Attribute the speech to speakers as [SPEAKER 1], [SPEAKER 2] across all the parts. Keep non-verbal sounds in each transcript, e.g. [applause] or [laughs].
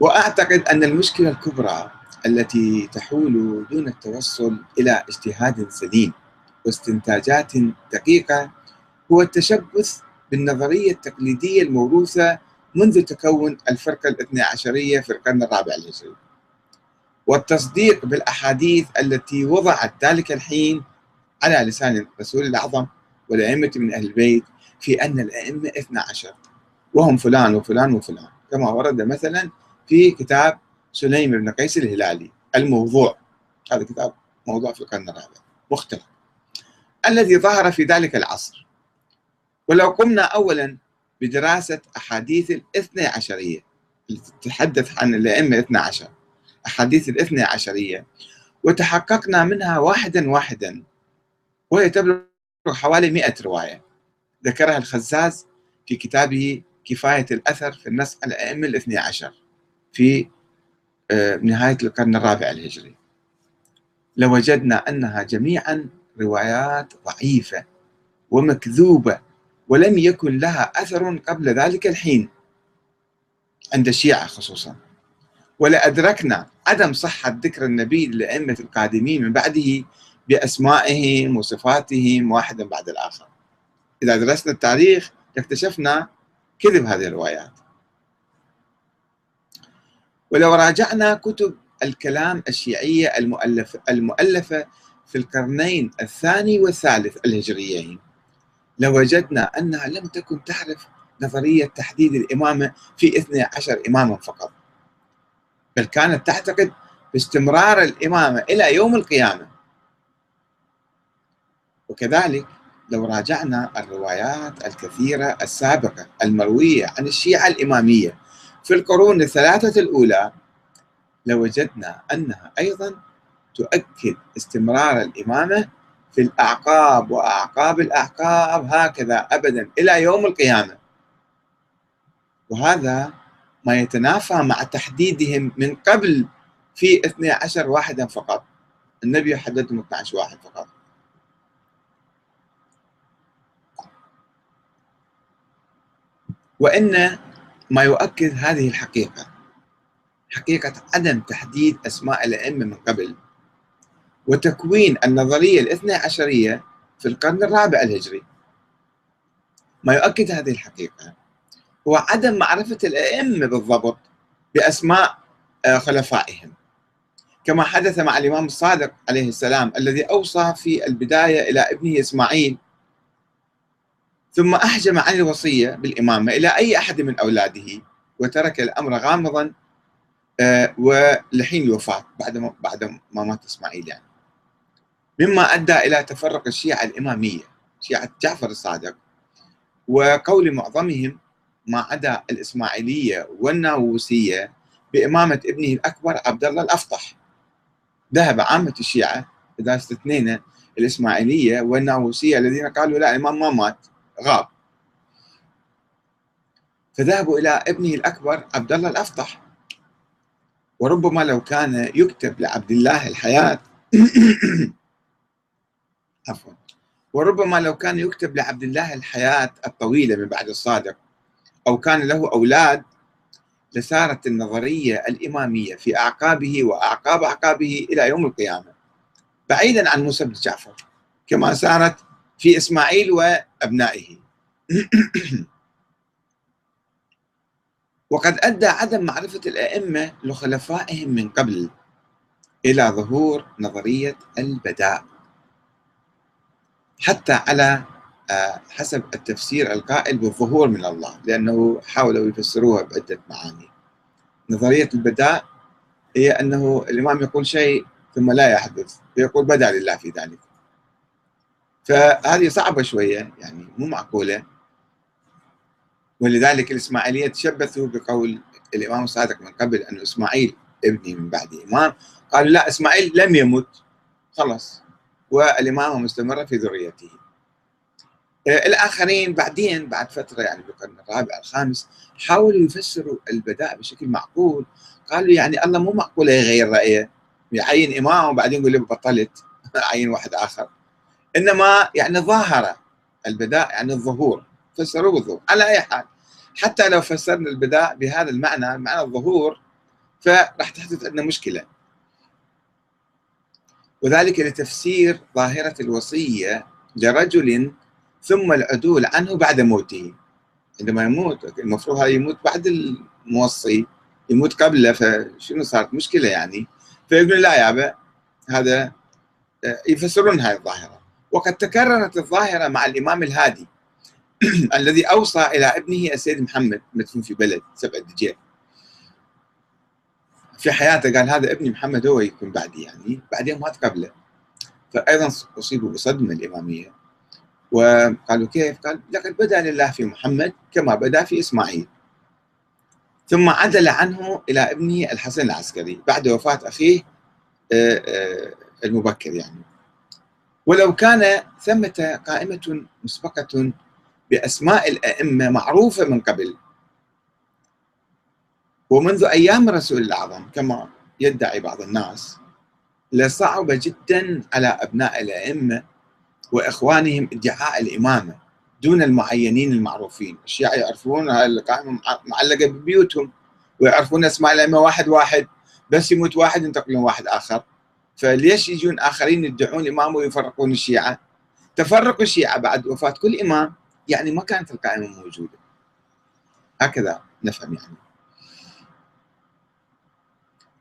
[SPEAKER 1] وأعتقد أن المشكلة الكبرى التي تحول دون التوصل إلى اجتهاد سليم واستنتاجات دقيقة هو التشبث بالنظرية التقليدية الموروثة منذ تكون الفرقة الاثنى عشرية في القرن الرابع الهجري. والتصديق بالأحاديث التي وضعت ذلك الحين على لسان الرسول الأعظم والأئمة من أهل البيت في أن الأئمة اثنى عشر. وهم فلان وفلان وفلان. كما ورد مثلا في كتاب سليم بن قيس الهلالي الموضوع. هذا كتاب موضوع في القرن الرابع. مختلف. الذي ظهر في ذلك العصر. ولو قمنا اولا بدراسة أحاديث الاثنى عشرية. التي تتحدث عن الأئمة الاثنى عشر. أحاديث الاثنى عشرية. وتحققنا منها واحدا واحدا. وهي تبلغ حوالي 100 رواية. ذكرها الخزاز في كتابه كفاية الأثر في النص على الأئمة الاثنى عشر. في آه، نهاية القرن الرابع الهجري. لوجدنا أنها جميعا روايات ضعيفة ومكذوبة ولم يكن لها أثر قبل ذلك الحين عند الشيعة خصوصا. ولأدركنا عدم صحة ذكر النبي للأئمة القادمين من بعده بأسمائهم وصفاتهم واحدا بعد الآخر. إذا درسنا التاريخ اكتشفنا كذب هذه الروايات. ولو راجعنا كتب الكلام الشيعية المؤلفة, المؤلفة في القرنين الثاني والثالث الهجريين لوجدنا أنها لم تكن تعرف نظرية تحديد الإمامة في 12 إماما فقط بل كانت تعتقد باستمرار الإمامة إلى يوم القيامة. وكذلك لو راجعنا الروايات الكثيرة السابقة المروية عن الشيعة الإمامية في القرون الثلاثة الأولى لوجدنا أنها أيضا تؤكد استمرار الإمامة في الأعقاب وأعقاب الأعقاب هكذا أبدا إلى يوم القيامة. وهذا ما يتنافى مع تحديدهم من قبل في 12 واحدا فقط. النبي حددهم 12 واحد فقط. وإن ما يؤكد هذه الحقيقة. حقيقة عدم تحديد أسماء الأئمة من قبل. وتكوين النظرية الاثنى عشرية في القرن الرابع الهجري. ما يؤكد هذه الحقيقة. هو عدم معرفة الأئمة بالضبط بأسماء آه، خلفائهم. كما حدث مع الإمام الصادق عليه السلام الذي أوصى في البداية إلى ابنه إسماعيل ثم أحجم عن الوصية بالإمامة إلى أي أحد من أولاده وترك الأمر غامضا آه، ولحين الوفاة بعد ما بعد ما مات إسماعيل يعني. مما أدى إلى تفرق الشيعة الإمامية شيعة جعفر الصادق وقول معظمهم ما عدا الإسماعيلية والناووسية بإمامة ابنه الأكبر عبد الله الأفطح ذهب عامة الشيعة إذا استثنينا الإسماعيلية والناووسية الذين قالوا لا الإمام ما مات. غاب. فذهبوا إلى ابنه الأكبر عبد الله الأفطح وربما لو كان يكتب لعبد الله الحياة. [coughs] عفوا. وربما لو كان يكتب لعبد الله الحياة الطويلة من بعد الصادق أو كان له أولاد لسارت النظرية الإمامية في أعقابه وأعقاب أعقابه إلى يوم القيامة. بعيدا عن موسى بن جعفر كما سارت في إسماعيل وأبنائه. [clears throat] وقد أدى عدم معرفة الأئمة لخلفائهم من قبل إلى ظهور نظرية البداء. حتى على آه، حسب التفسير القائل بالظهور من الله لأنه حاولوا يفسروها بعدة معاني. نظرية البداء هي أنه الإمام يقول شيء ثم لا يحدث فيقول بدا لله في ذلك. فهذه صعبة شوية يعني مو معقولة. ولذلك الإسماعيلية تشبثوا بقول الإمام الصادق من قبل أن إسماعيل ابني من بعد إمام قالوا لا إسماعيل لم يمت. خلاص. والإمامة مستمرة في ذريته. آه، الآخرين بعدين بعد فترة يعني بالقرن الرابع الخامس حاولوا يفسروا البداء بشكل معقول. قالوا يعني الله مو معقول يغير رأيه. يعين إمام وبعدين يقول له بطلت. [laughs] عين واحد آخر. إنما يعني ظاهره البداء يعني الظهور فسروه بالظهور على أي حال. حتى لو فسرنا البداء بهذا المعنى معنى الظهور فراح تحدث عندنا مشكلة. وذلك لتفسير ظاهرة الوصية لرجل ثم العدول عنه بعد موته. عندما يموت المفروض هذا يموت بعد الموصي يموت قبله فشنو صارت مشكلة يعني؟ فيقول لا يابا هذا آه، يفسرون هذه الظاهرة. وقد تكررت الظاهرة مع الإمام الهادي [clears throat] الذي أوصى إلى ابنه السيد محمد مدفون في بلد سبع دجيل في حياته قال هذا ابني محمد هو يكون بعدي يعني بعدين مات قبله. فايضا اصيبوا بصدمة الإمامية. وقالوا كيف؟ قال لقد بدا لله في محمد كما بدا في إسماعيل. ثم عدل عنه إلى ابنه الحسن العسكري بعد وفاة أخيه آه، آه، المبكر يعني. ولو كان ثمة قائمة مسبقة بأسماء الأئمة معروفة من قبل. ومنذ أيام الرسول الأعظم كما يدعي بعض الناس لصعب جدا على أبناء الأئمة وإخوانهم ادعاء الإمامة دون المعينين المعروفين. الشيعة يعرفون القائمة معلقة ببيوتهم ويعرفون أسماء الأئمة واحد واحد بس يموت واحد ينتقلون واحد آخر. فليش يجون آخرين يدعون الإمام ويفرقون الشيعة؟ تفرق الشيعة بعد وفاة كل إمام يعني ما كانت القائمة موجودة. هكذا نفهم يعني.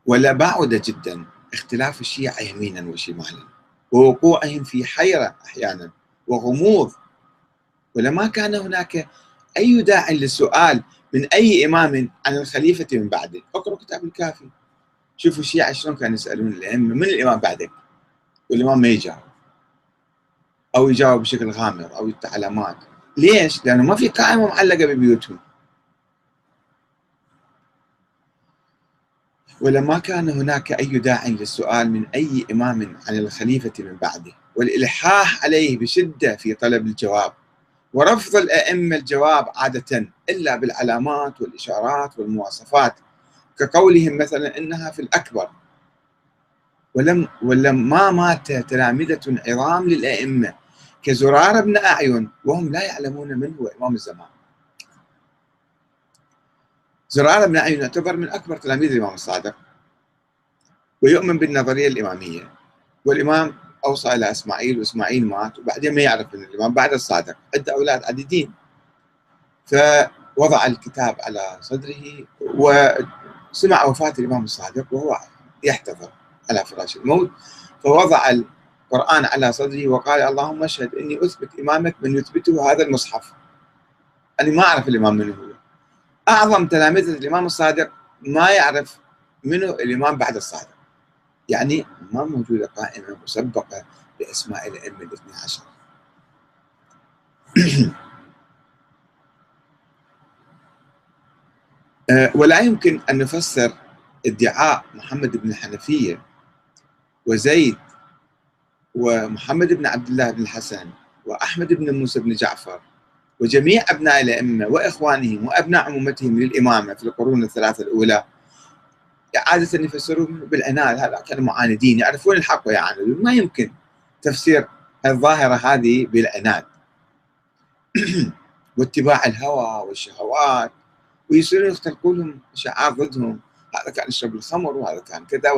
[SPEAKER 1] ولا بعد جدا اختلاف الشيعة يمينا وشمالا ووقوعهم في حيرة أحيانا وغموض. ولما كان هناك أي داع للسؤال من أي إمام عن الخليفة من بعده. اقرأوا كتاب الكافي. شوفوا الشيعة شلون كانوا يسألون الأئمة من الإمام بعدك؟ والإمام ما يجاوب. أو يجاوب بشكل غامض أو يفتح علامات ليش؟ لأنه ما في قائمة معلقة ببيوتهم. ولما كان هناك أي داع للسؤال من أي إمام عن الخليفة من بعده. والإلحاح عليه بشدة في طلب الجواب. ورفض الأئمة الجواب عادة إلا بالعلامات والإشارات والمواصفات. كقولهم مثلا إنها في الأكبر. ولم ولما مات تلامذة عظام للأئمة كزرار بن أعين وهم لا يعلمون من هو إمام الزمان. زرار بن أعين يعتبر من أكبر تلاميذ الإمام الصادق ويؤمن بالنظرية الإمامية. والإمام أوصى إلى إسماعيل وإسماعيل مات وبعدين ما يعرف من الإمام بعد الصادق. عنده أولاد عديدين. فوضع الكتاب على صدره وسمع وفاة الإمام الصادق وهو يحتضر على فراش الموت فوضع القرآن على صدره وقال اللهم اشهد إني أثبت إمامك من يثبته هذا المصحف. أنا ما أعرف الإمام من هو. أعظم تلامذة الإمام الصادق ما يعرف منه الإمام بعد الصادق. يعني ما موجودة قائمة مسبقة بأسماء الأئمة الاثني عشر. [clears throat] ولا يمكن أن نفسر ادعاء محمد بن الحنفية وزيد ومحمد بن عبد الله بن الحسن وأحمد بن موسى بن جعفر وجميع أبناء الأئمة وإخوانهم وأبناء عمومتهم للإمامة في القرون الثلاثة الأولى. عادة يفسرون بالعناد هذا كانوا معاندين يعرفون الحق ويعاندون. ما يمكن تفسير الظاهرة هذه بالعناد. [clears throat] واتباع الهوى والشهوات ويصيرون يختلقون لهم شعار ضدهم. هذا كان يشرب الخمر وهذا كان كذا